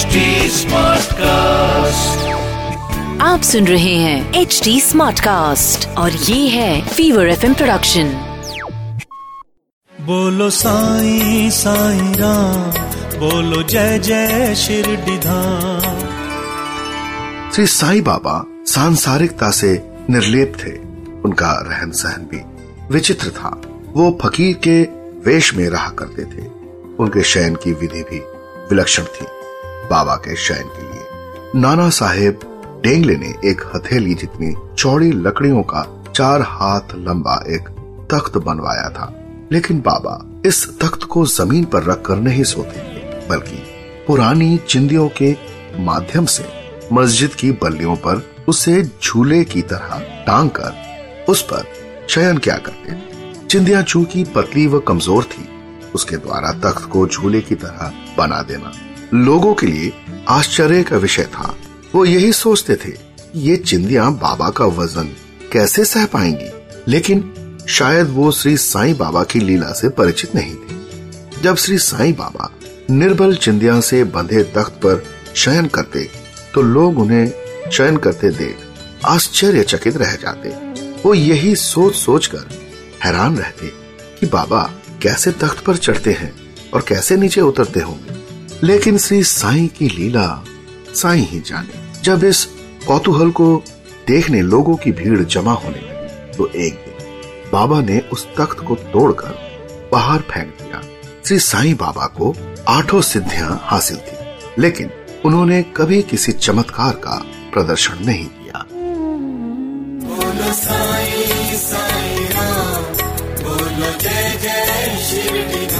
HD cast आप सुन रहे हैं एच डी स्मार्ट कास्ट और ये है फीवर एफ़ प्रोडक्शन बोलो साईं साईं राम बोलो जय जय शिरडीधाम श्री साई बाबा सांसारिकता से निर्लेप थे उनका रहन सहन भी विचित्र था। वो फकीर के वेश में रहा करते थे। उनके शयन की विधि भी विलक्षण थी। बाबा के शयन के लिए। नाना साहेब डेंगले ने एक हथेली जितनी चौड़ी लकड़ियों का चार हाथ लंबा एक तख्त बनवाया था। लेकिन बाबा इस तख्त को ज़मीन पर रखकर नहीं सोते, बल्कि पुरानी चिंदियों के माध्यम से मस्जिद की बल्लियों पर उसे झूले की तरह टांग कर उस पर शयन क्या करते चिंदिया चूँकि पतली व कमज़ोर थी, उसके द्वारा तख्त को झूले की तरह बना देना। लोगों के लिए आश्चर्य का विषय था। वो यही सोचते थे, ये चिंदिया बाबा का वज़न कैसे सह पाएँगी? लेकिन शायद वो श्री साईं बाबा की लीला से परिचित नहीं थे। जब श्री साईं बाबा निर्बल चिंदिया से बंधे तख्त पर शयन करते तो लोग उन्हें शयन करते देख आश्चर्यचकित रह जाते। वो यही सोच सोच कर हैरान रहते कि बाबा कैसे तख्त पर चढ़ते हैं और कैसे नीचे उतरते होंगे। लेकिन श्री साई की लीला साई ही जाने। जब इस कौतूहल को देखने लोगों की भीड़ जमा होने लगी तो एक दिन बाबा ने उस तख्त को तोड़कर बाहर फेंक दिया। श्री साईं बाबा को आठों सिद्धियाँ हासिल थी, लेकिन उन्होंने कभी किसी चमत्कार का प्रदर्शन नहीं किया। साईं साईं बोलो शिरडीधाम